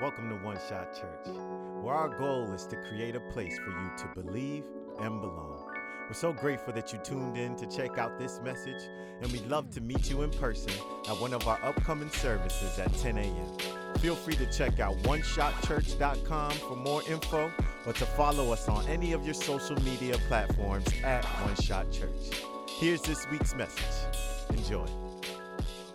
Welcome to One Shot Church, where our goal is to create a place for you to believe and belong. We're so grateful that you tuned in to check out this message, and we'd love to meet you in person at one of our upcoming services at 10 a.m. Feel free to check out oneshotchurch.com for more info or to follow us on any of your social media platforms at One Shot Church. Here's this week's message. Enjoy.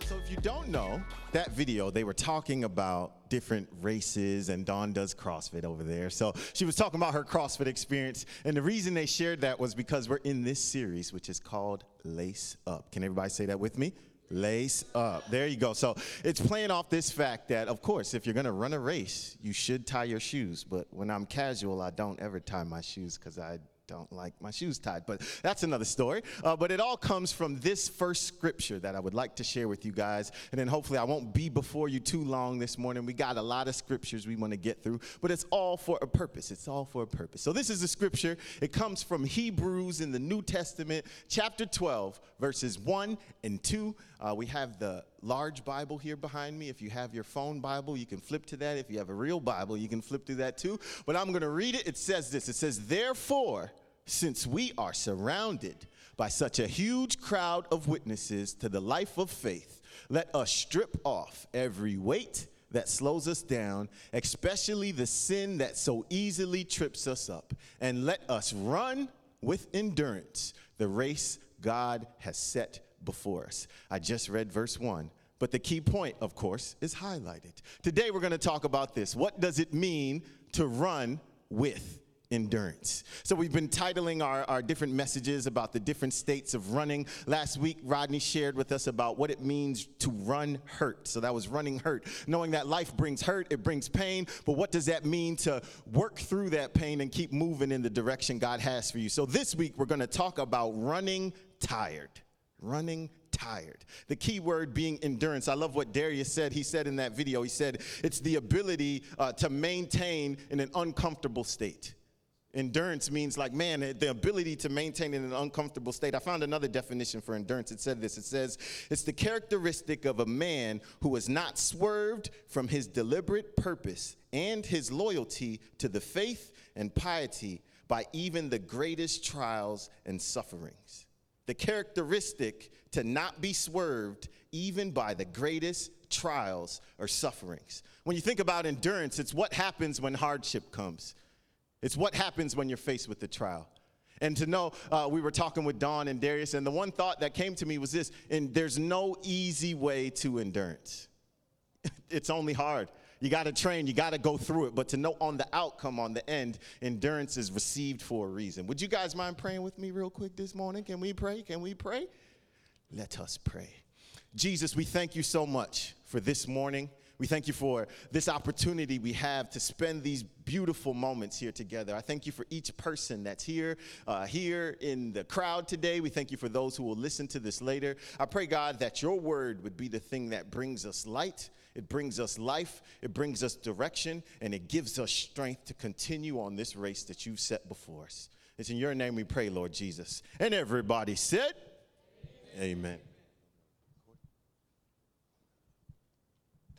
So, if you don't know, that video, they were talking about different races, and Dawn does CrossFit over there. So, she was talking about her CrossFit experience. And the reason they shared that was because we're in this series, which is called Lace Up. Can everybody say that with me? Lace up. There you go. So it's playing off this fact that, of course, if you're going to run a race, you should tie your shoes. But when I'm casual, I don't ever tie my shoes because I don't like my shoes tied, but that's another story. Uh, but it all comes from this first scripture that I would like to share with you guys. And then hopefully I won't be before you too long this morning. We got a lot of scriptures we want to get through, but it's all for a purpose. It's all for a purpose. So this is the scripture. It comes from Hebrews in the New Testament, chapter 12, verses 1 and 2. Uh, we have the large Bible here behind me. If you have your phone Bible, you can flip to that. If you have a real Bible, you can flip to that too. But I'm going to read it. It says this It says, Therefore, since we are surrounded by such a huge crowd of witnesses to the life of faith, let us strip off every weight that slows us down, especially the sin that so easily trips us up, and let us run with endurance the race God has set before us. I just read verse 1. But the key point, of course, is highlighted. Today we're going to talk about this. What does it mean to run with endurance. So we've been titling our, our different messages about the different states of running. Last week, Rodney shared with us about what it means to run hurt. So that was running hurt, knowing that life brings hurt, it brings pain, but what does that mean to work through that pain and keep moving in the direction God has for you? So this week, we're going to talk about running tired. Running tired. The key word being endurance. I love what Darius said. He said in that video, he said, it's the ability uh, to maintain in an uncomfortable state. Endurance means like, man, the ability to maintain in an uncomfortable state. I found another definition for endurance. It said this it says, it's the characteristic of a man who has not swerved from his deliberate purpose and his loyalty to the faith and piety by even the greatest trials and sufferings the characteristic to not be swerved even by the greatest trials or sufferings. When you think about endurance, it's what happens when hardship comes, it's what happens when you're faced with the trial. And to know, uh, we were talking with Don and Darius, and the one thought that came to me was this and there's no easy way to endurance. it's only hard. You got to train, you got to go through it. But to know on the outcome, on the end, endurance is received for a reason. Would you guys mind praying with me real quick this morning? Can we pray? Can we pray? Let us pray. Jesus, we thank you so much for this morning. We thank you for this opportunity we have to spend these beautiful moments here together. I thank you for each person that's here, uh, here in the crowd today. We thank you for those who will listen to this later. I pray, God, that your word would be the thing that brings us light it brings us life, it brings us direction, and it gives us strength to continue on this race that you've set before us. It's in your name we pray, Lord Jesus. And everybody said, Amen. Amen.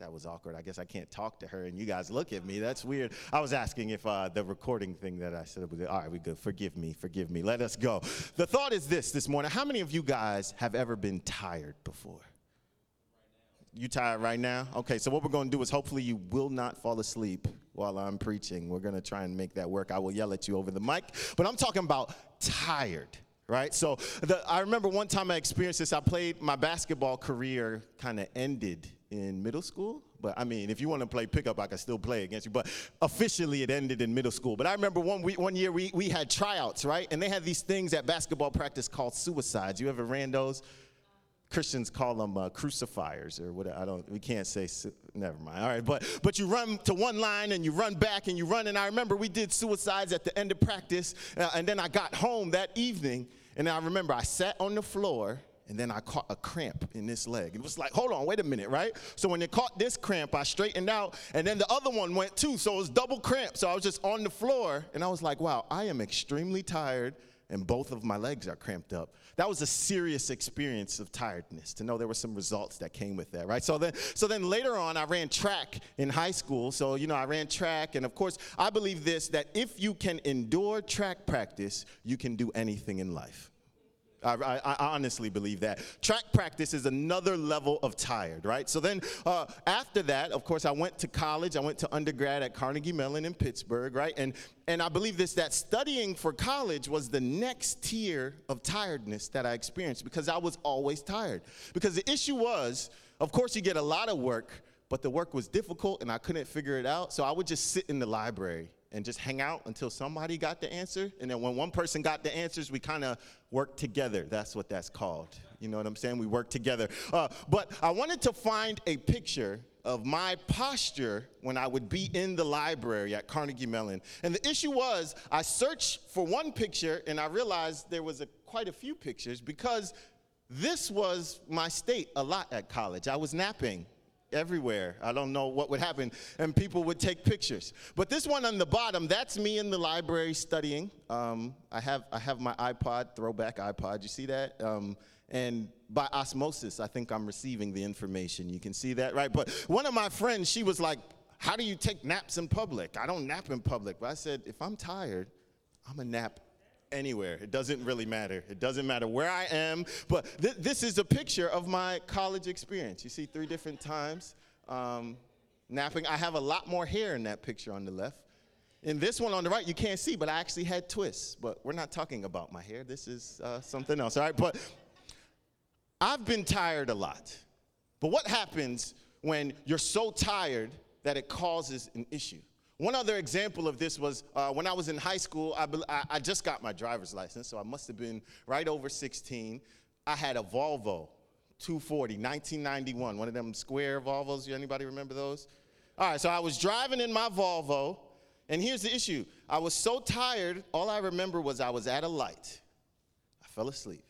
That was awkward. I guess I can't talk to her and you guys look at me. That's weird. I was asking if uh, the recording thing that I said was all right, we good. Forgive me, forgive me. Let us go. The thought is this this morning. How many of you guys have ever been tired before? You tired right now? Okay, so what we're going to do is hopefully you will not fall asleep while I'm preaching. We're going to try and make that work. I will yell at you over the mic, but I'm talking about tired right? So the, I remember one time I experienced this. I played my basketball career kind of ended in middle school. But I mean, if you want to play pickup, I can still play against you. But officially, it ended in middle school. But I remember one week, one year we, we had tryouts, right? And they had these things at basketball practice called suicides. You ever ran those? Christians call them uh, crucifiers or whatever. I don't. We can't say. Never mind. All right, but but you run to one line and you run back and you run. And I remember we did suicides at the end of practice. Uh, and then I got home that evening, and I remember I sat on the floor. And then I caught a cramp in this leg. It was like, hold on, wait a minute, right? So when it caught this cramp, I straightened out, and then the other one went too. So it was double cramp. So I was just on the floor, and I was like, wow, I am extremely tired and both of my legs are cramped up. That was a serious experience of tiredness to know there were some results that came with that, right? So then, so then later on, I ran track in high school. So, you know, I ran track. And of course, I believe this that if you can endure track practice, you can do anything in life. I, I, I, honestly believe that. Track practice is another level of tired, right? So then uh, after that, of course, I went to college. I went to undergrad at Carnegie Mellon in Pittsburgh, right? And, and I believe this that studying for college was the next tier of tiredness that I experienced because I was always tired. Because the issue was, of course, you get a lot of work, but the work was difficult and I couldn't figure it out. So I would just sit in the library and just hang out until somebody got the answer. And then when one person got the answers, we kind of worked together. That's what that's called. You know what I'm saying? We worked together. Uh, but I wanted to find a picture of my posture when I would be in the library at Carnegie Mellon. And the issue was, I searched for one picture and I realized there was a, quite a few pictures because this was my state a lot at college. I was napping everywhere. I don't know what would happen. And people would take pictures. But this one on the bottom, that's me in the library studying. Um, I, have, I have my iPod, throwback iPod. You see that? Um, and by osmosis, I think I'm receiving the information. You can see that, right? But one of my friends, she was like, How do you take naps in public? I don't nap in public. But I said, If I'm tired, I'm a nap anywhere. It doesn't really matter. It doesn't matter where I am. But th- this is a picture of my college experience. You see three different times um, napping. I have a lot more hair in that picture on the left. In this one on the right, you can't see, but I actually had twists. But we're not talking about my hair. This is uh, something else, all right? But I've been tired a lot. But what happens when you're so tired that it causes an issue? One other example of this was uh, when I was in high school, I, I, just got my driver's license, so I must have been right over 16. I had a Volvo 240, 1991, one of them square Volvos. Anybody remember those? All right, so I was driving in my Volvo, and here's the issue. I was so tired, all I remember was I was at a light. I fell asleep.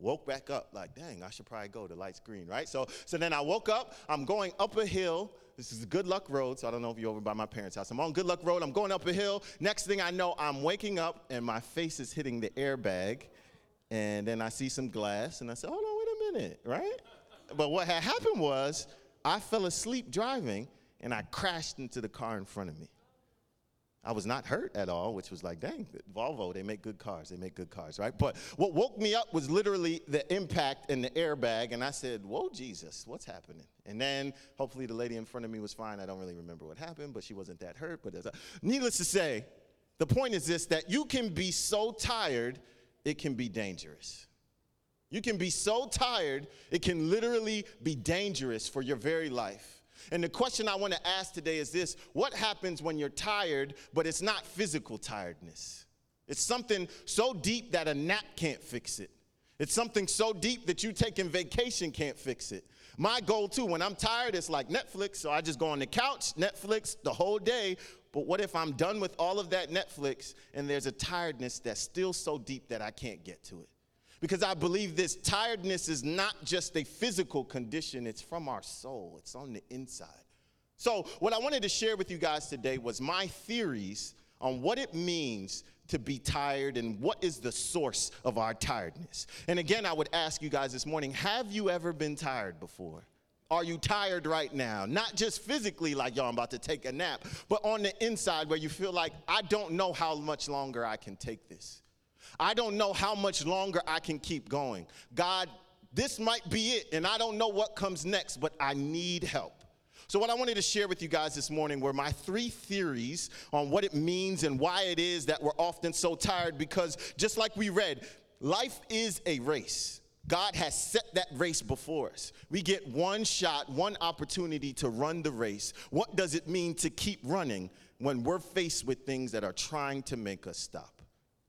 I woke back up like, dang, I should probably go. The light's green, right? So, so then I woke up. I'm going up a hill. This is Good Luck Road, so I don't know if you're over by my parents' house. I'm on Good Luck Road. I'm going up a hill. Next thing I know, I'm waking up and my face is hitting the airbag. And then I see some glass, and I said, hold on, wait a minute, right? But what had happened was I fell asleep driving, and I crashed into the car in front of me. I was not hurt at all, which was like, dang, Volvo, they make good cars. They make good cars, right? But what woke me up was literally the impact and the airbag. And I said, whoa, Jesus, what's happening? And then hopefully the lady in front of me was fine. I don't really remember what happened, but she wasn't that hurt. But a, uh, needless to say, the point is this that you can be so tired, it can be dangerous. You can be so tired, it can literally be dangerous for your very life. And the question I want to ask today is this What happens when you're tired, but it's not physical tiredness? It's something so deep that a nap can't fix it. It's something so deep that you taking vacation can't fix it. My goal, too, when I'm tired, it's like Netflix. So I just go on the couch, Netflix the whole day. But what if I'm done with all of that Netflix and there's a tiredness that's still so deep that I can't get to it? Because I believe this tiredness is not just a physical condition, it's from our soul, it's on the inside. So, what I wanted to share with you guys today was my theories on what it means to be tired and what is the source of our tiredness. And again, I would ask you guys this morning have you ever been tired before? Are you tired right now? Not just physically, like y'all, I'm about to take a nap, but on the inside where you feel like, I don't know how much longer I can take this. I don't know how much longer I can keep going. God, this might be it, and I don't know what comes next, but I need help. So, what I wanted to share with you guys this morning were my three theories on what it means and why it is that we're often so tired. Because, just like we read, life is a race. God has set that race before us. We get one shot, one opportunity to run the race. What does it mean to keep running when we're faced with things that are trying to make us stop?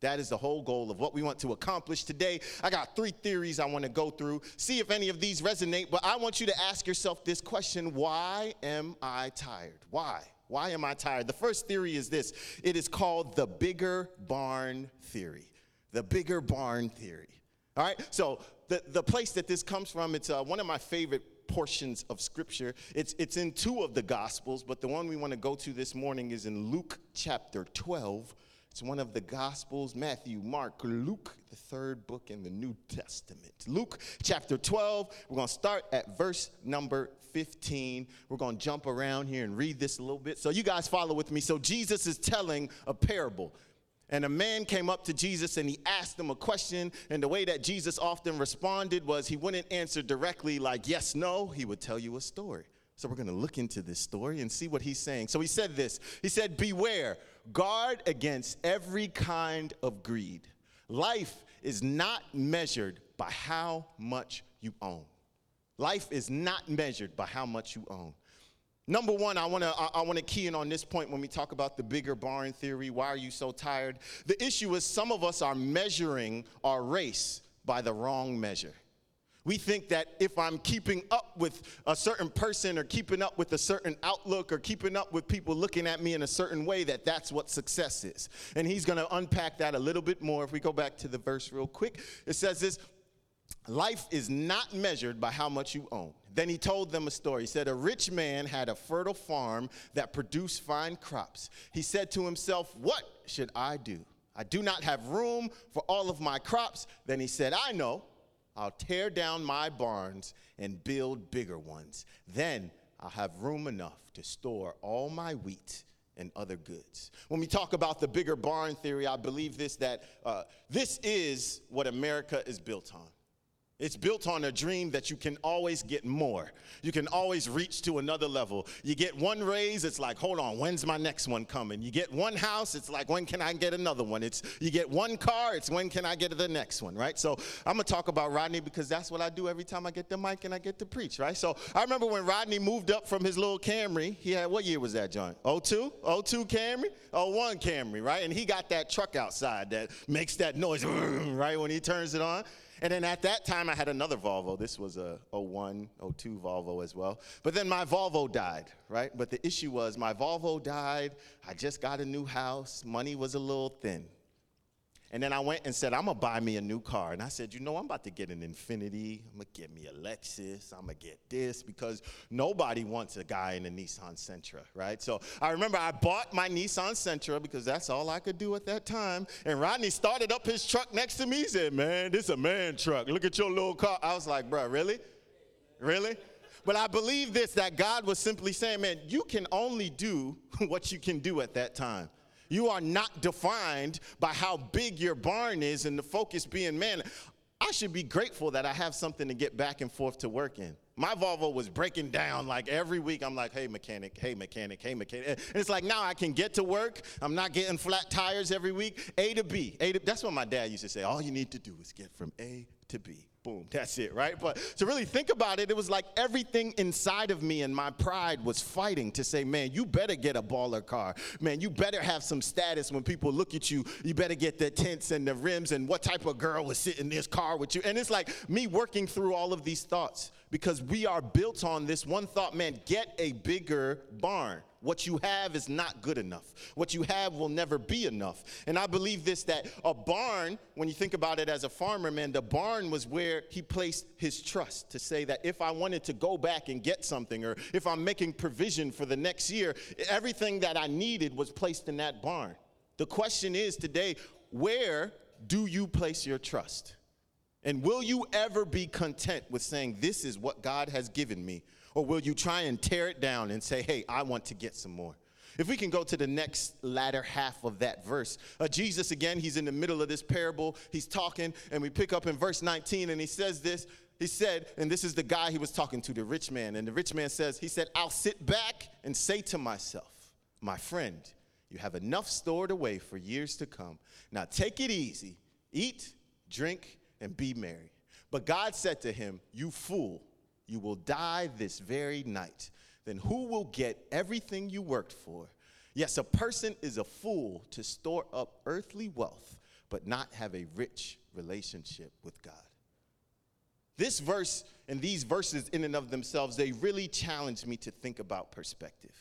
That is the whole goal of what we want to accomplish today. I got three theories I want to go through, see if any of these resonate, but I want you to ask yourself this question Why am I tired? Why? Why am I tired? The first theory is this it is called the bigger barn theory. The bigger barn theory. All right, so the, the place that this comes from, it's uh, one of my favorite portions of scripture. It's, it's in two of the gospels, but the one we want to go to this morning is in Luke chapter 12, It's one of the Gospels Matthew, Mark, Luke, the third book in the New Testament. Luke chapter 12, we're going to start at verse number 15. We're going to jump around here and read this a little bit. So you guys follow with me. So Jesus is telling a parable. And a man came up to Jesus and he asked him a question. And the way that Jesus often responded was he wouldn't answer directly, like yes, no. He would tell you a story. So we're going to look into this story and see what he's saying. So he said this He said, Beware, guard against every kind of greed. Life is not measured by how much you own. Life is not measured by how much you own. Number one, I want to I, I want to key in on this point when we talk about the bigger barn theory. Why are you so tired? The issue is some of us are measuring our race by the wrong measure. We think that if I'm keeping up with a certain person or keeping up with a certain outlook or keeping up with people looking at me in a certain way, that that's what success is. And he's going to unpack that a little bit more. If we go back to the verse real quick, it says this Life is not measured by how much you own. Then he told them a story. He said, A rich man had a fertile farm that produced fine crops. He said to himself, What should I do? I do not have room for all of my crops. Then he said, I know. I'll tear down my barns and build bigger ones. Then I'll have room enough to store all my wheat and other goods. When we talk about the bigger barn theory, I believe this that uh, this is what America is built on. It's built on a dream that you can always get more. You can always reach to another level. You get one raise, it's like, hold on, when's my next one coming? You get one house, it's like, when can I get another one? It's you get one car, it's when can I get the next one, right? So I'm gonna talk about Rodney because that's what I do every time I get the mic and I get to preach, right? So I remember when Rodney moved up from his little Camry, he had what year was that, John? 02? 02 Camry? 01 Camry, right? And he got that truck outside that makes that noise, right, when he turns it on. And then at that time, I had another Volvo. This was a 01, 02 Volvo as well. But then my Volvo died, right? But the issue was my Volvo died. I just got a new house. Money was a little thin. And then I went and said, I'm gonna buy me a new car. And I said, you know, I'm about to get an Infiniti. I'm gonna get me a Lexus. I'm gonna get this because nobody wants a guy in a Nissan Sentra, right? So I remember I bought my Nissan Sentra because that's all I could do at that time. And Rodney started up his truck next to me. He said, man, this is a man truck. Look at your little car. I was like, bro, really? Really? But I believe this that God was simply saying, man, you can only do what you can do at that time. You are not defined by how big your barn is and the focus being, man, I should be grateful that I have something to get back and forth to work in. My Volvo was breaking down like every week. I'm like, hey, mechanic, hey, mechanic, hey, mechanic. And it's like now I can get to work. I'm not getting flat tires every week. A to B. A to, that's what my dad used to say. All you need to do is get from A to B boom, that's it, right? But to really think about it, it was like everything inside of me and my pride was fighting to say, man, you better get a baller car. Man, you better have some status when people look at you. You better get the tints and the rims and what type of girl was sitting in this car with you. And it's like me working through all of these thoughts because we are built on this one thought, man, get a bigger barn. What you have is not good enough. What you have will never be enough. And I believe this that a barn, when you think about it as a farmer, man, the barn was where he placed his trust to say that if I wanted to go back and get something, or if I'm making provision for the next year, everything that I needed was placed in that barn. The question is today, where do you place your trust? And will you ever be content with saying, This is what God has given me? Or will you try and tear it down and say, hey, I want to get some more? If we can go to the next latter half of that verse, uh, Jesus, again, he's in the middle of this parable. He's talking, and we pick up in verse 19, and he says this. He said, and this is the guy he was talking to, the rich man. And the rich man says, He said, I'll sit back and say to myself, My friend, you have enough stored away for years to come. Now take it easy, eat, drink, and be merry. But God said to him, You fool. You will die this very night. Then who will get everything you worked for? Yes, a person is a fool to store up earthly wealth, but not have a rich relationship with God. This verse and these verses, in and of themselves, they really challenge me to think about perspective.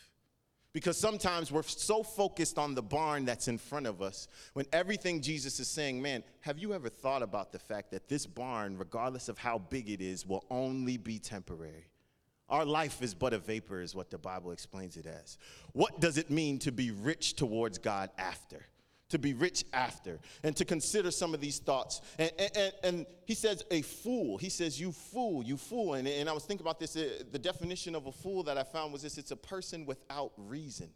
Because sometimes we're so focused on the barn that's in front of us when everything Jesus is saying, man, have you ever thought about the fact that this barn, regardless of how big it is, will only be temporary? Our life is but a vapor, is what the Bible explains it as. What does it mean to be rich towards God after? To be rich after, and to consider some of these thoughts. And, and, and he says, a fool. He says, you fool, you fool. And, and I was thinking about this. Uh, the definition of a fool that I found was this it's a person without reason.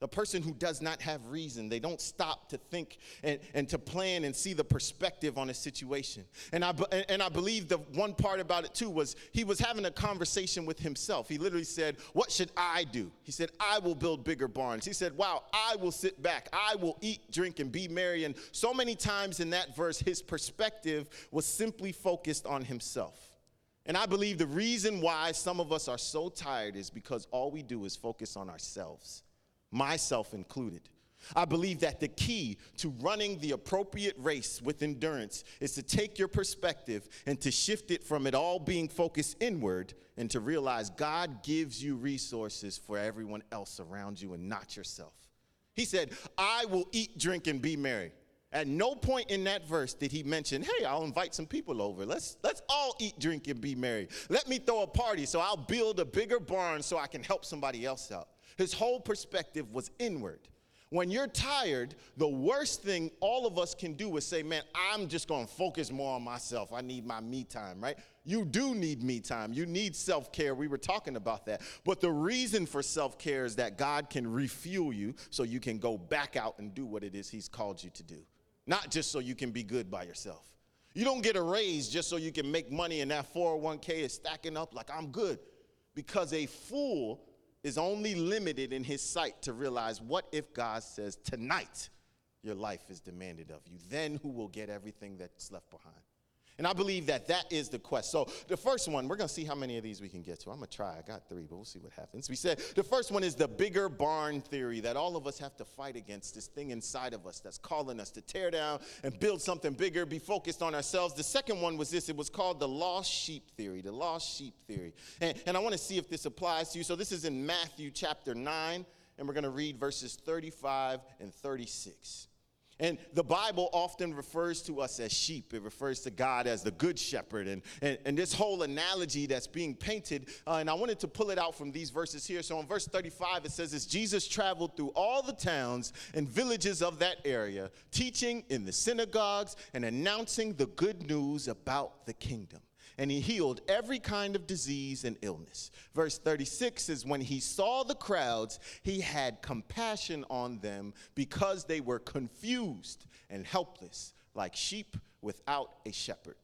The person who does not have reason, they don't stop to think and, and to plan and see the perspective on a situation. And I, and I believe the one part about it too was he was having a conversation with himself. He literally said, What should I do? He said, I will build bigger barns. He said, Wow, I will sit back. I will eat, drink, and be merry. And so many times in that verse, his perspective was simply focused on himself. And I believe the reason why some of us are so tired is because all we do is focus on ourselves myself included. I believe that the key to running the appropriate race with endurance is to take your perspective and to shift it from it all being focused inward and to realize God gives you resources for everyone else around you and not yourself. He said, I will eat, drink, and be merry. At no point in that verse did he mention, hey, I'll invite some people over. Let's, let's all eat, drink, and be merry. Let me throw a party so I'll build a bigger barn so I can help somebody else out. His whole perspective was inward. When you're tired, the worst thing all of us can do is say, Man, I'm just gonna focus more on myself. I need my me time, right? You do need me time. You need self care. We were talking about that. But the reason for self care is that God can refuel you so you can go back out and do what it is He's called you to do, not just so you can be good by yourself. You don't get a raise just so you can make money and that 401k is stacking up like I'm good. Because a fool is only limited in his sight to realize what if God says, Tonight your life is demanded of you? Then who will get everything that's left behind? And I believe that that is the quest. So the first one, we're going to see how many of these we can get to. I'm going to try. I got three, but we'll see what happens. We said the first one is the bigger barn theory that all of us have to fight against, this thing inside of us that's calling us to tear down and build something bigger, be focused on ourselves. The second one was this. It was called the lost sheep theory, the lost sheep theory. And, and I want to see if this applies to you. So this is in Matthew chapter 9, and we're going to read verses 35 and 36. And the Bible often refers to us as sheep. It refers to God as the good shepherd. And, and, and this whole analogy that's being painted, uh, and I wanted to pull it out from these verses here. So in verse 35, it says, As Jesus traveled through all the towns and villages of that area, teaching in the synagogues and announcing the good news about the kingdom and he healed every kind of disease and illness. Verse 36 is when he saw the crowds, he had compassion on them because they were confused and helpless, like sheep without a shepherd.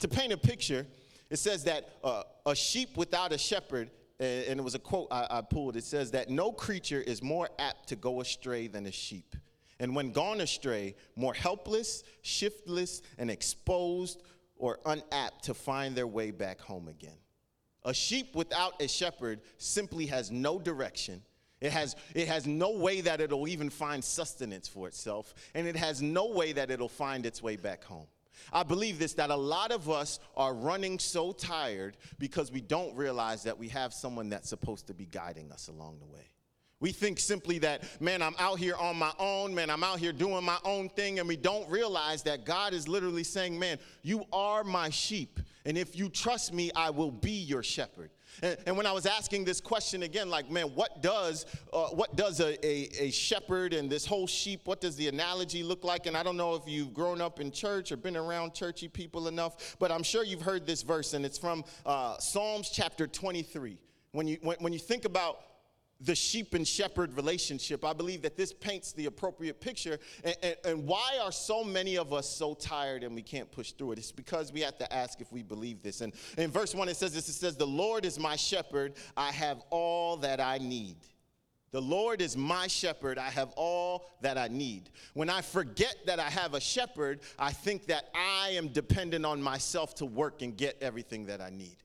To paint a picture, it says that uh, a sheep without a shepherd and it was a quote I, I, pulled. It says that no creature is more apt to go astray than a sheep. And when gone astray, more helpless, shiftless, and exposed or unapt to find their way back home again. A sheep without a shepherd simply has no direction. It has, it has no way that it'll even find sustenance for itself, and it has no way that it'll find its way back home. I believe this that a lot of us are running so tired because we don't realize that we have someone that's supposed to be guiding us along the way. We think simply that, man, I'm out here on my own, man, I'm out here doing my own thing, and we don't realize that God is literally saying, man, you are my sheep, and if you trust me, I will be your shepherd. And, and when I was asking this question again, like, man, what does uh, what does a, a, a shepherd and this whole sheep, what does the analogy look like? And I don't know if you've grown up in church or been around churchy people enough, but I'm sure you've heard this verse, and it's from uh, Psalms chapter 23. When you, when, when you think about the sheep and shepherd relationship. I believe that this paints the appropriate picture. And, and, and, why are so many of us so tired and we can't push through it? It's because we have to ask if we believe this. And in verse 1, it says this it says, The Lord is my shepherd, I have all that I need. The Lord is my shepherd. I have all that I need. When I forget that I have a shepherd, I think that I am dependent on myself to work and get everything that I need.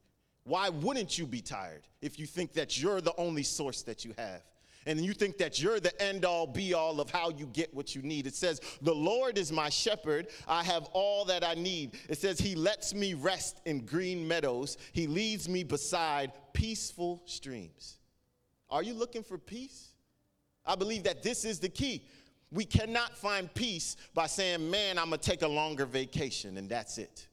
Why wouldn't you be tired if you think that you're the only source that you have? And you think that you're the end all be all of how you get what you need. It says, The Lord is my shepherd. I have all that I need. It says, He lets me rest in green meadows. He leads me beside peaceful streams. Are you looking for peace? I believe that this is the key. We cannot find peace by saying, Man, I'm going to take a longer vacation, and that's it.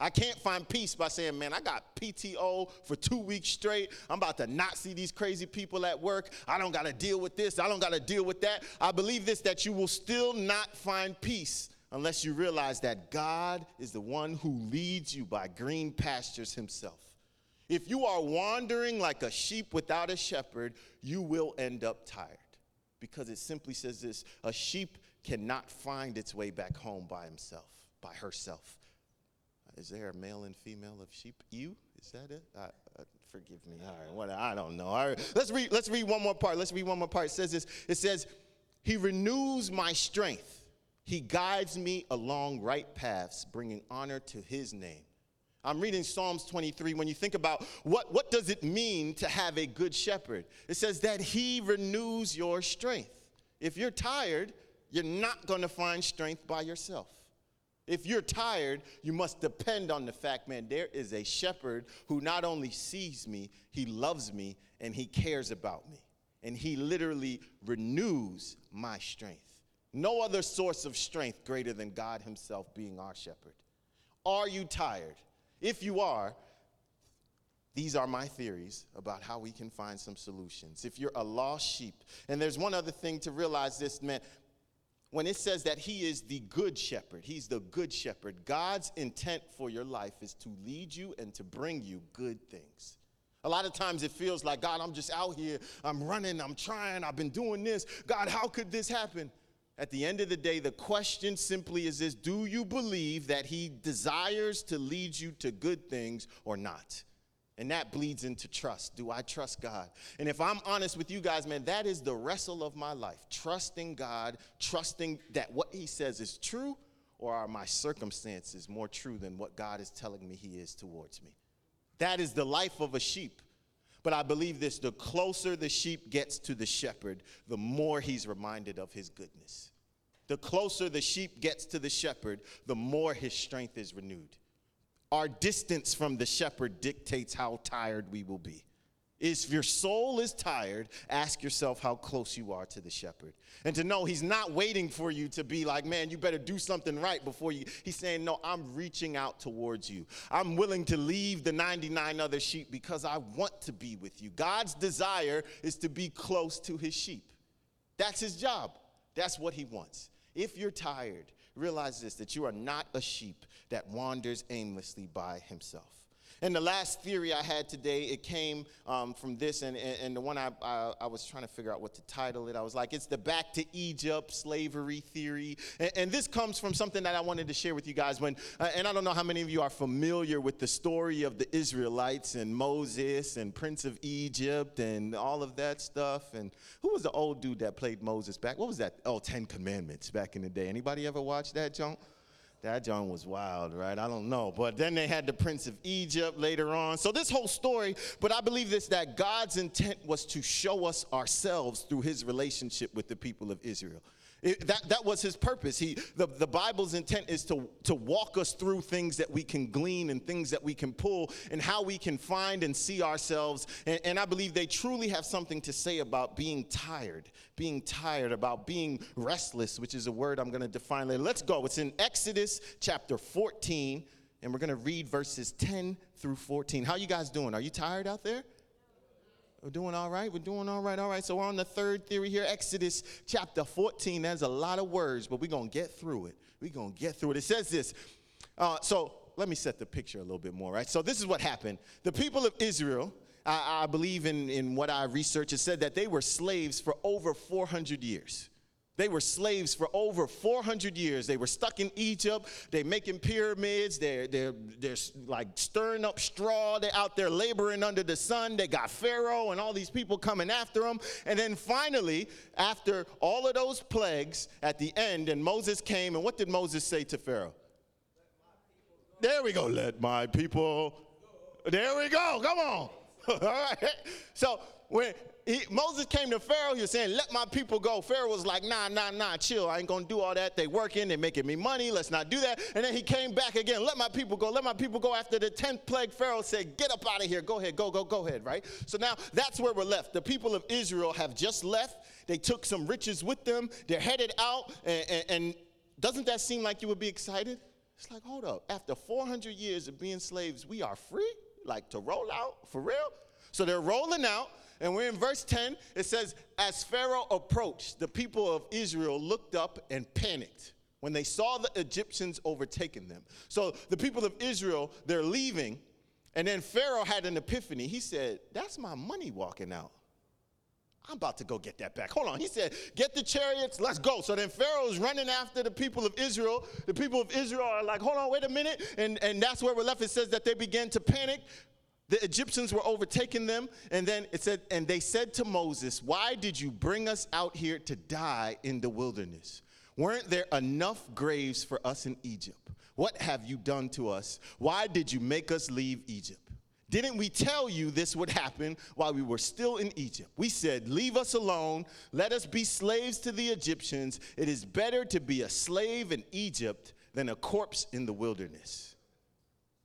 I can't find peace by saying, man, I got PTO for two weeks straight. I'm about to not see these crazy people at work. I don't got to deal with this. I don't got to deal with that. I believe this that you will still not find peace unless you realize that God is the one who leads you by green pastures himself. If you are wandering like a sheep without a shepherd, you will end up tired. Because it simply says this a sheep cannot find its way back home by himself, by herself. Is there a male and female of sheep? You? Is that it? Uh, uh, forgive me. All right, what I don't know. All right, let's read. Let's read one more part. Let's read one more part. It says this. It says, "He renews my strength. He guides me along right paths, bringing honor to His name." I'm reading Psalms 23. When you think about what, what does it mean to have a good shepherd, it says that he renews your strength. If you're tired, you're not going to find strength by yourself. If you're tired, you must depend on the fact, man, there is a shepherd who not only sees me, he loves me and he cares about me. And he literally renews my strength. No other source of strength greater than God himself being our shepherd. Are you tired? If you are, these are my theories about how we can find some solutions. If you're a lost sheep, and there's one other thing to realize this, man, when it says that he is the good shepherd, he's the good shepherd. God's intent for your life is to lead you and to bring you good things. A lot of times it feels like, God, I'm just out here, I'm running, I'm trying, I've been doing this. God, how could this happen? At the end of the day, the question simply is this Do you believe that he desires to lead you to good things or not? And that bleeds into trust. Do I trust God? And if I'm honest with you guys, man, that is the wrestle of my life. Trusting God, trusting that what He says is true, or are my circumstances more true than what God is telling me He is towards me? That is the life of a sheep. But I believe this the closer the sheep gets to the shepherd, the more he's reminded of his goodness. The closer the sheep gets to the shepherd, the more his strength is renewed. Our distance from the shepherd dictates how tired we will be. If your soul is tired, ask yourself how close you are to the shepherd. And to know he's not waiting for you to be like, man, you better do something right before you. He's saying, no, I'm reaching out towards you. I'm willing to leave the 99 other sheep because I want to be with you. God's desire is to be close to his sheep. That's his job. That's what he wants. If you're tired, realize this that you are not a sheep that wanders aimlessly by himself. And the last theory I had today, it came um, from this, and, and, the one I, I, I, was trying to figure out what to title it. I was like, it's the back to Egypt slavery theory. And, and this comes from something that I wanted to share with you guys. When, uh, and I don't know how many of you are familiar with the story of the Israelites and Moses and Prince of Egypt and all of that stuff. And who was the old dude that played Moses back? What was that? Oh, Ten Commandments back in the day. Anybody ever watch that, John? That John was wild, right? I don't know. But then they had the Prince of Egypt later on. So this whole story, but I believe this that God's intent was to show us ourselves through his relationship with the people of Israel. It, that, that was his purpose. He, the, the Bible's intent is to, to walk us through things that we can glean and things that we can pull and how we can find and see ourselves. And, and I believe they truly have something to say about being tired, being tired, about being restless, which is a word I'm going to define later. Let's go. It's in Exodus chapter 14, and we're going to read verses 10 through 14. How you guys doing? Are you tired out there? We're doing all right. We're doing all right. All right. So we're on the third theory here, Exodus chapter 14. That's a lot of words, but we're going to get through it. We're going to get through it. It says this. Uh, so let me set the picture a little bit more, right? So this is what happened. The people of Israel, I, I believe in, in what I researched, it said that they were slaves for over 400 years. They were slaves for over 400 years. They were stuck in Egypt. They're making pyramids. They're, they're, they're like stirring up straw. They're out there laboring under the sun. They got Pharaoh and all these people coming after them. And then finally, after all of those plagues at the end, and Moses came, and what did Moses say to Pharaoh? There we go. Let my people. There we go. Come on. All right. So when he, Moses came to Pharaoh, he was saying, Let my people go. Pharaoh was like, Nah, nah, nah, chill. I ain't gonna do all that. They working, they making me money. Let's not do that. And then he came back again, Let my people go. Let my people go. After the 10th plague, Pharaoh said, Get up out of here. Go ahead, go, go, go ahead, right? So now that's where we're left. The people of Israel have just left. They took some riches with them. They're headed out. and, and, and doesn't that seem like you would be excited? It's like, hold up. After 400 years of being slaves, we are free? Like to roll out? For real? So they're rolling out. And we're in verse 10. It says, As Pharaoh approached, the people of Israel looked up and panicked when they saw the Egyptians overtaking them. So the people of Israel, they're leaving. And then Pharaoh had an epiphany. He said, That's my money walking out. I'm about to go get that back. Hold on. He said, Get the chariots, let's go. So then Pharaoh's running after the people of Israel. The people of Israel are like, Hold on, wait a minute. And, and that's where we're left. It says that they began to panic. The Egyptians were overtaking them. And then it said, And they said to Moses, Why did you bring us out here to die in the wilderness? Weren't there enough graves for us in Egypt? What have you done to us? Why did you make us leave Egypt? Didn't we tell you this would happen while we were still in Egypt? We said, Leave us alone. Let us be slaves to the Egyptians. It is better to be a slave in Egypt than a corpse in the wilderness.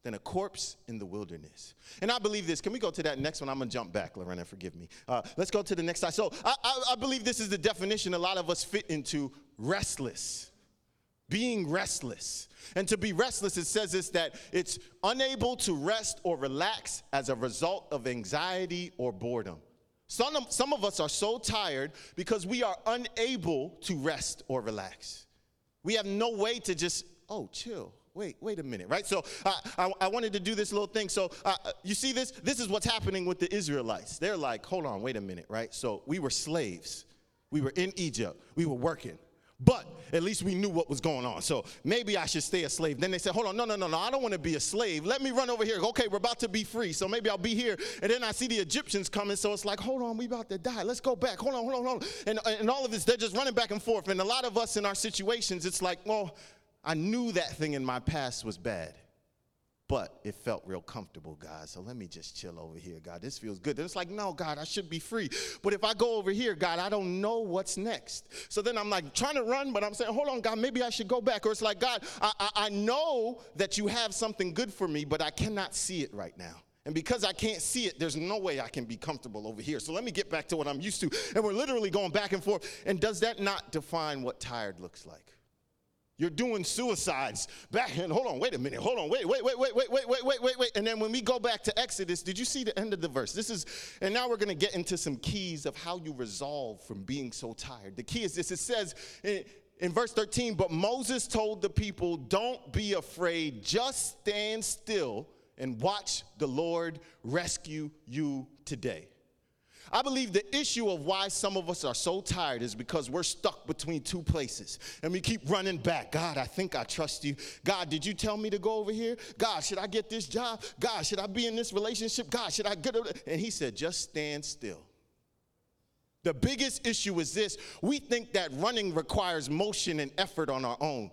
Than a corpse in the wilderness. And I believe this. Can we go to that next one? I'm to jump back, Lorena, forgive me. Uh, let's go to the next slide. So I, I, I believe this is the definition a lot of us fit into restless being restless. And to be restless, it says this that it's unable to rest or relax as a result of anxiety or boredom. Some of, some of us are so tired because we are unable to rest or relax. We have no way to just, oh, chill. Wait, wait a minute, right? So uh, I, I, wanted to do this little thing. So uh, you see this? This is what's happening with the Israelites. They're like, hold on, wait a minute, right? So we were slaves. We were in Egypt. We were working. But at least we knew what was going on. So maybe I should stay a slave. Then they said, hold on, no, no, no, no, I don't want to be a slave. Let me run over here. Okay, we're about to be free. So maybe I'll be here. And then I see the Egyptians coming. So it's like, hold on, we about to die. Let's go back. Hold on, hold on, hold on. And, and all of this, they're just running back and forth. And a lot of us in our situations, it's like, well, I knew that thing in my past was bad but it felt real comfortable, God. So let me just chill over here, God. This feels good. Then it's like, no, God, I should be free. But if I go over here, God, I don't know what's next. So then I'm like trying to run, but I'm saying, hold on, God, maybe I should go back. Or it's like, God, I, I, I know that you have something good for me, but I cannot see it right now. And because I can't see it, there's no way I can be comfortable over here. So let me get back to what I'm used to. And we're literally going back and forth. And does that not define what tired looks like? You're doing suicides. Back and hold on, wait a minute, hold on, wait, wait, wait, wait, wait, wait, wait, wait, wait, wait. And then when we go back to Exodus, did you see the end of the verse? This is, and now we're gonna get into some keys of how you resolve from being so tired. The key is this: it says in, in verse 13, but Moses told the people, Don't be afraid, just stand still and watch the Lord rescue you today. I believe the issue of why some of us are so tired is because we're stuck between two places and we keep running back. God, I think I trust you. God, did you tell me to go over here? God, should I get this job? God, should I be in this relationship? God, should I get it? And he said, just stand still. The biggest issue is this we think that running requires motion and effort on our own.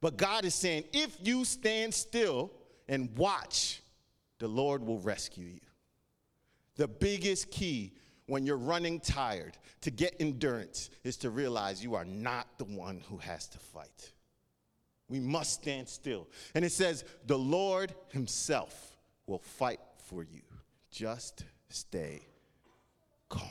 But God is saying, if you stand still and watch, the Lord will rescue you. The biggest key when you're running tired to get endurance is to realize you are not the one who has to fight. We must stand still. And it says, the Lord Himself will fight for you. Just stay calm.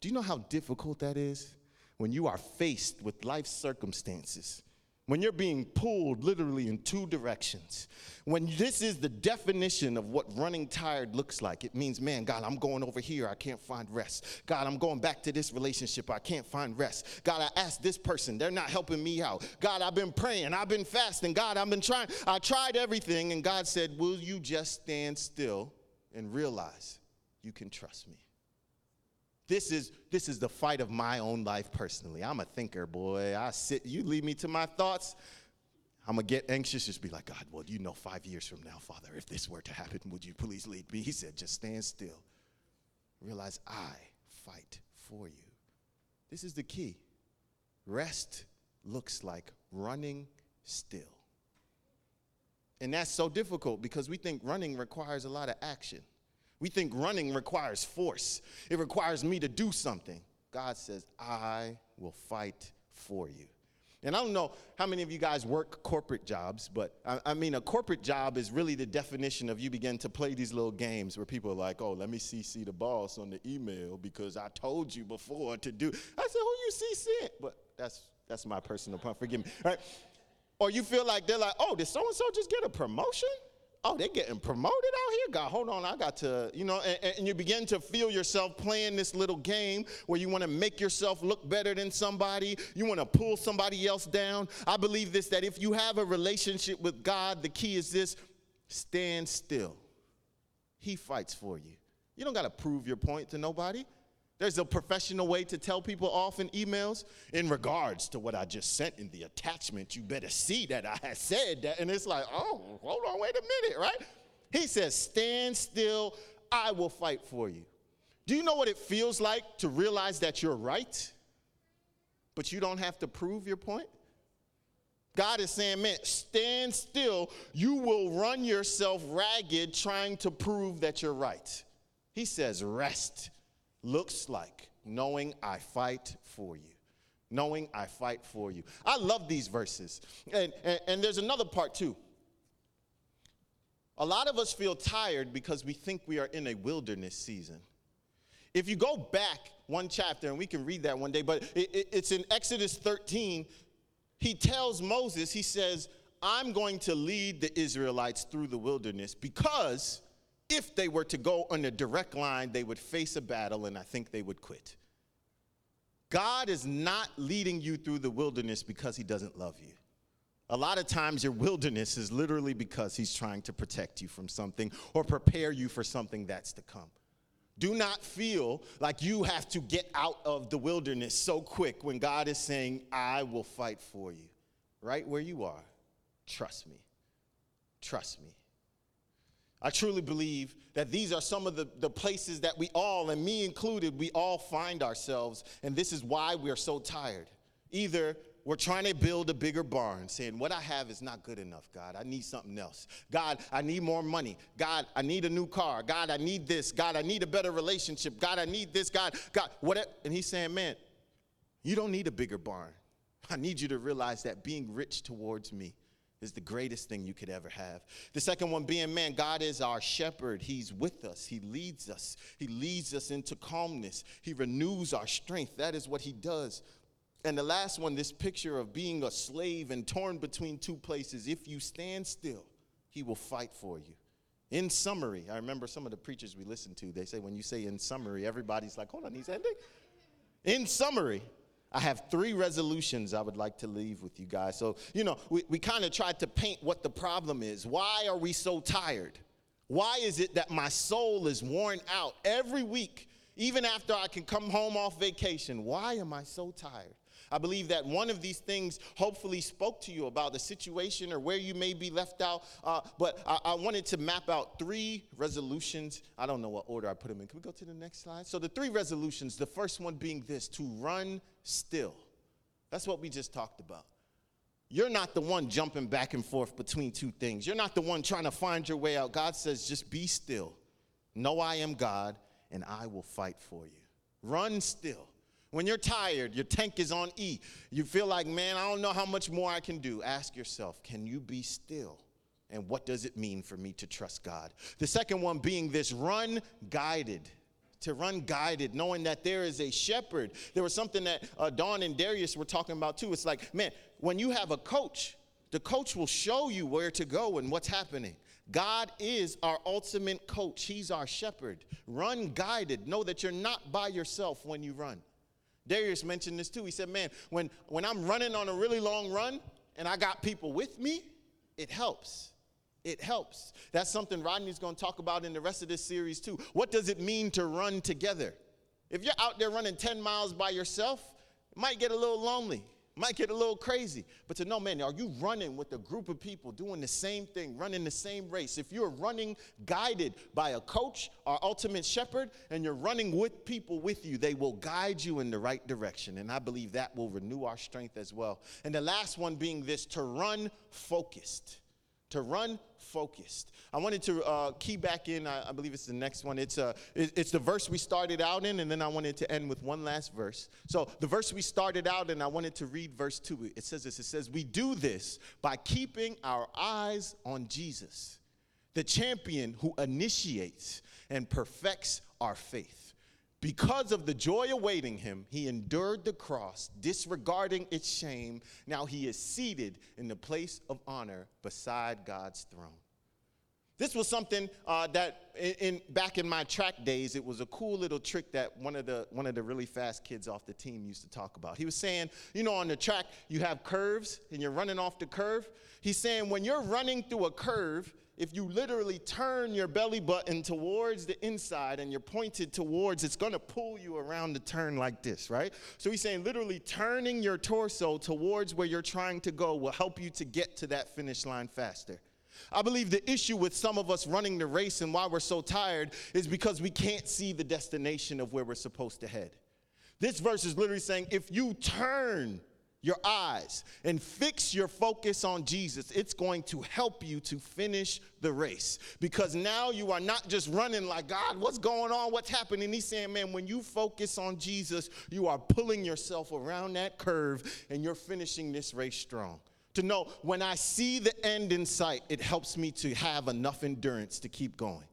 Do you know how difficult that is when you are faced with life circumstances when you're being pulled literally in two directions, when this is the definition of what running tired looks like, it means, man, God, I'm going over here, I can't find rest. God, I'm going back to this relationship, I can't find rest. God, I asked this person, they're not helping me out. God, I've been praying, I've been fasting. God, I've been trying, I tried everything, and God said, Will you just stand still and realize you can trust me? This is, this is the fight of my own life personally. I'm a thinker, boy. I sit, you lead me to my thoughts. I'm gonna get anxious, just be like, God, well, you know, five years from now, Father, if this were to happen, would you please lead me? He said, just stand still. Realize I fight for you. This is the key. Rest looks like running still. And that's so difficult because we think running requires a lot of action. We think running requires force, it requires me to do something. God says, I will fight for you. And I don't know how many of you guys work corporate jobs, but I, I, mean, a corporate job is really the definition of you begin to play these little games where people are like, oh, let me CC the boss on the email because I told you before to do. I said, who you CC? But that's that's my personal point. Forgive me. Right. Or you feel like they're like, oh, did so and so just get a promotion? Oh, they're getting promoted out here? God, hold on, I got to, you know, and, and you begin to feel yourself playing this little game where you want to make yourself look better than somebody. You want to pull somebody else down. I believe this that if you have a relationship with God, the key is this stand still. He fights for you. You don't got to prove your point to nobody. There's a professional way to tell people off in emails in regards to what I just sent in the attachment. You better see that I had said that. And it's like, oh, hold on, wait a minute, right? He says, Stand still, I will fight for you. Do you know what it feels like to realize that you're right, but you don't have to prove your point? God is saying, man, stand still. You will run yourself ragged trying to prove that you're right. He says, rest looks like knowing I fight for you. Knowing I fight for you. I love these verses. And, and, and there's another part too. A lot of us feel tired because we think we are in a wilderness season. If you go back one chapter, and we can read that one day, but it, it, it's in Exodus 13, he tells Moses, he says, I'm going to lead the Israelites through the wilderness because if they were to go on a direct line, they would face a battle and I think they would quit. God is not leading you through the wilderness because he doesn't love you. A lot of times, your wilderness is literally because he's trying to protect you from something or prepare you for something that's to come. Do not feel like you have to get out of the wilderness so quick when God is saying, I will fight for you. Right where you are, trust me. Trust me. I truly believe that these are some of the, the places that we all, and me included, we all find ourselves, and this is why we're so tired. Either we're trying to build a bigger barn, saying, What I have is not good enough, God. I need something else. God, I need more money. God, I need a new car. God, I need this. God, I need a better relationship. God, I need this. God, God, what? And he's saying, Man, you don't need a bigger barn. I need you to realize that being rich towards me is the greatest thing you could ever have. The second one being, man, God is our shepherd. He's with us. He leads us. He leads us into calmness. He renews our strength. That is what he does. And the last one, this picture of being a slave and torn between two places. If you stand still, he will fight for you. In summary, I remember some of the preachers we listened to, they say when you say in summary, everybody's like, hold on, he's ending. In summary, I have three resolutions I would like to leave with you guys. So, you know, we, we kind of tried to paint what the problem is. Why are we so tired? Why is it that my soul is worn out every week, even after I can come home off vacation? Why am I so tired? I believe that one of these things hopefully spoke to you about the situation or where you may be left out. Uh, but I, I, wanted to map out three resolutions. I don't know what order I put them in. Can we go to the next slide? So, the three resolutions the first one being this to run still. That's what we just talked about. You're not the one jumping back and forth between two things. You're not the one trying to find your way out. God says, just be still. Know I am God, and I will fight for you. Run still. When you're tired, your tank is on E. You feel like, man, I don't know how much more I can do. Ask yourself, can you be still? And what does it mean for me to trust God? The second one being this run guided to run guided, knowing that there is a shepherd. There was something that uh, Dawn and Darius were talking about too. It's like, man, when you have a coach, the coach will show you where to go and what's happening. God is our ultimate coach, He's our shepherd. Run guided. Know that you're not by yourself when you run. Darius mentioned this too. He said, Man, when, when I'm running on a really long run and I got people with me, it helps. It helps. That's something Rodney's going to talk about in the rest of this series too. What does it mean to run together? If you're out there running 10 miles by yourself, it might get a little lonely might get a little crazy, but to know, man, are you running with a group of people doing the same thing, running the same race? If you're running guided by a coach our ultimate shepherd, and you're running with people with you, they will guide you in the right direction. And I believe that will renew our strength as well. And the last one being this to run focused. To run focused. I wanted to uh, key back in, I, I, believe it's the next one. It's, uh, it, it's the verse we started out in, and then I wanted to end with one last verse. So, the verse we started out in, I wanted to read verse 2. It says this It says, We do this by keeping our eyes on Jesus, the champion who initiates and perfects our faith. Because of the joy awaiting him, he endured the cross, disregarding its shame. Now he is seated in the place of honor beside God's throne. This was something uh, that in, in, back in my track days, it was a cool little trick that one of the one of the really fast kids off the team used to talk about. He was saying, you know, on the track you have curves and you're running off the curve. He's saying when you're running through a curve, if you literally turn your belly button towards the inside and you're pointed towards, it's gonna pull you around the turn like this, right? So he's saying literally turning your torso towards where you're trying to go will help you to get to that finish line faster. I believe the issue with some of us running the race and why we're so tired is because we can't see the destination of where we're supposed to head. This verse is literally saying if you turn your eyes and fix your focus on Jesus, it's going to help you to finish the race. Because now you are not just running like, God, what's going on? What's happening? He's saying, man, when you focus on Jesus, you are pulling yourself around that curve and you're finishing this race strong to know when I see the end in sight, it helps me to have enough endurance to keep going.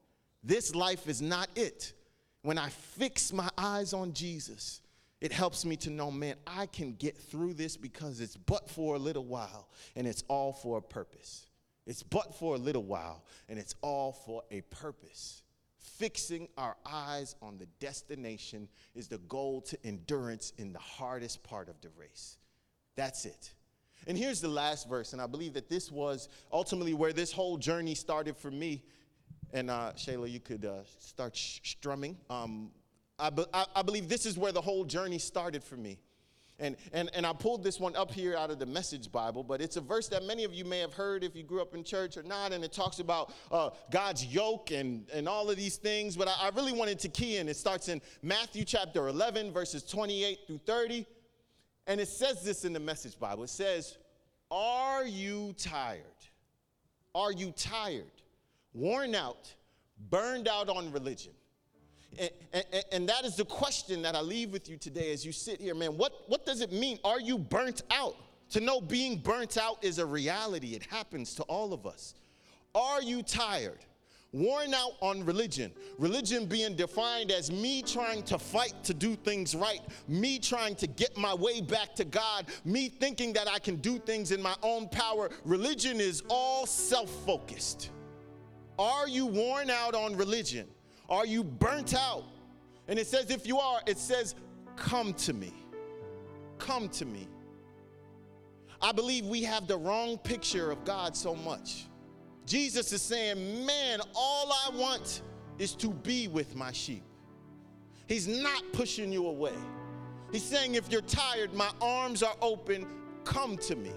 This life is not it. When I fix my eyes on Jesus, it helps me to know, man, I can get through this because it's but for a little while and it's all for a purpose. It's but for a little while and it's all for a purpose. Fixing our eyes on the destination is the goal to endurance in the hardest part of the race. That's it. And here's the last verse, and I believe that this was ultimately where this whole journey started for me. And uh, Shayla, you could uh, start sh- strumming. Um, I, be- I, believe this is where the whole journey started for me. And, and, and I pulled this one up here out of the Message Bible, but it's a verse that many of you may have heard if you grew up in church or not, and it talks about uh, God's yoke and, and all of these things. But I, I really wanted to key in. It starts in Matthew chapter 11, verses 28 through 30. And it says this in the Message Bible it says, Are you tired? Are you tired, worn out, burned out on religion? And, and, and, that is the question that I leave with you today as you sit here, man. What, what does it mean? Are you burnt out? To know being burnt out is a reality, it happens to all of us. Are you tired? worn out on religion. Religion being defined as me trying to fight to do things right, me trying to get my way back to God, me thinking that I can do things in my own power. Religion is all self focused. Are you worn out on religion? Are you burnt out? And it says, if you are, it says, come to me. Come to me. I believe we have the wrong picture of God so much. Jesus is saying, Man, all I want is to be with my sheep. He's not pushing you away. He's saying, If you're tired, my arms are open, come to me.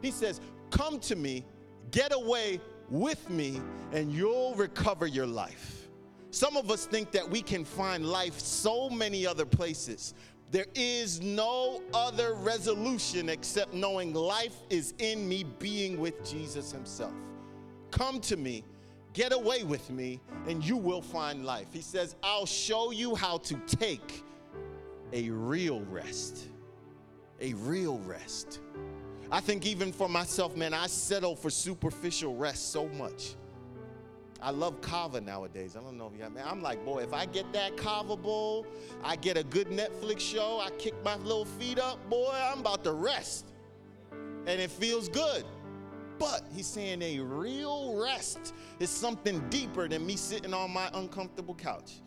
He says, Come to me, get away with me, and you'll recover your life. Some of us think that we can find life so many other places. There is no other resolution except knowing life is in me being with Jesus Himself. Come to me, get away with me, and you will find life. He says, I'll show you how to take a real rest. A real rest. I think even for myself, man, I settle for superficial rest so much. I love kava nowadays. I don't know if have, man. I'm like, boy, if I get that kava bowl, I get a good Netflix show, I kick my little feet up, boy, I'm about to rest. And it feels good. But he's saying a real rest is something deeper than me sitting on my uncomfortable couch.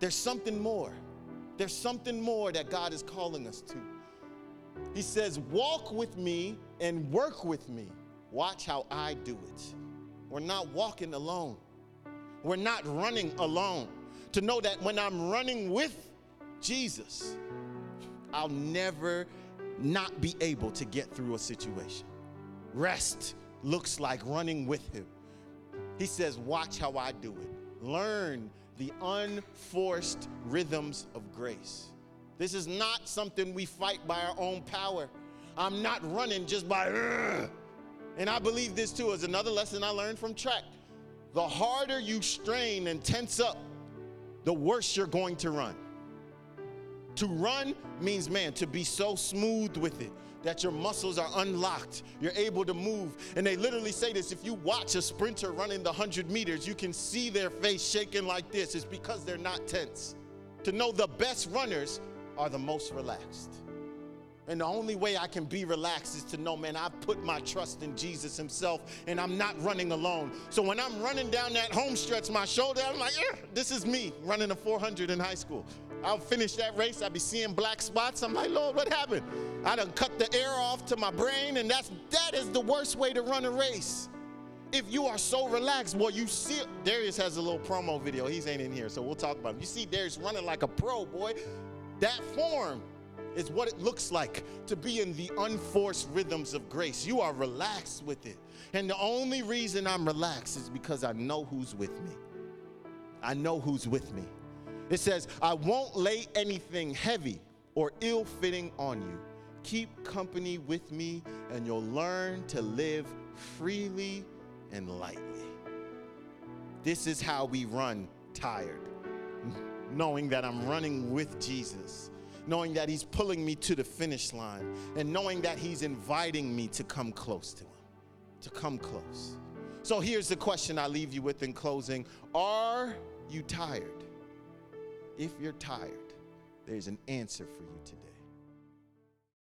There's something more. There's something more that God is calling us to. He says, Walk with me and work with me. Watch how I do it. We're not walking alone, we're not running alone. To know that when I'm running with Jesus, I'll never not be able to get through a situation. Rest looks like running with Him. He says, Watch how I do it. Learn the unforced rhythms of grace. This is not something we fight by our own power. I'm not running just by, Ugh. And I believe this too is another lesson I learned from track. The harder you strain and tense up, the worse you're going to run. To run means, man, to be so smooth with it, that your muscles are unlocked. You're able to move. And they literally say this if you watch a sprinter running the 100 meters, you can see their face shaking like this. It's because they're not tense. to know the best runners are the most relaxed. And the only way I can be relaxed is to know, man, I've put my trust in Jesus Himself and I'm not running alone. So when I'm running down that home stretch, my shoulder, I'm like, this is me running a 400 in high school. I'll finish that race, I'll be seeing black spots. I'm like, Lord, what happened? I done cut the air off to my brain, and that's that is the worst way to run a race. If you are so relaxed, well, you see Darius has a little promo video. He's ain't in here, so we'll talk about him. You see Darius running like a pro, boy. That form is what it looks like to be in the unforced rhythms of grace. You are relaxed with it. And the only reason I'm relaxed is because I know who's with me. I know who's with me. It says, I won't lay anything heavy or ill fitting on you. Keep company with me, and you'll learn to live freely and lightly. This is how we run tired, knowing that I'm running with Jesus knowing that He's pulling me to the finish line, and knowing that He's inviting me to come close to Him, to come close. So here's the question I leave you with in closing Are you tired? If you're tired, there's an answer for you today.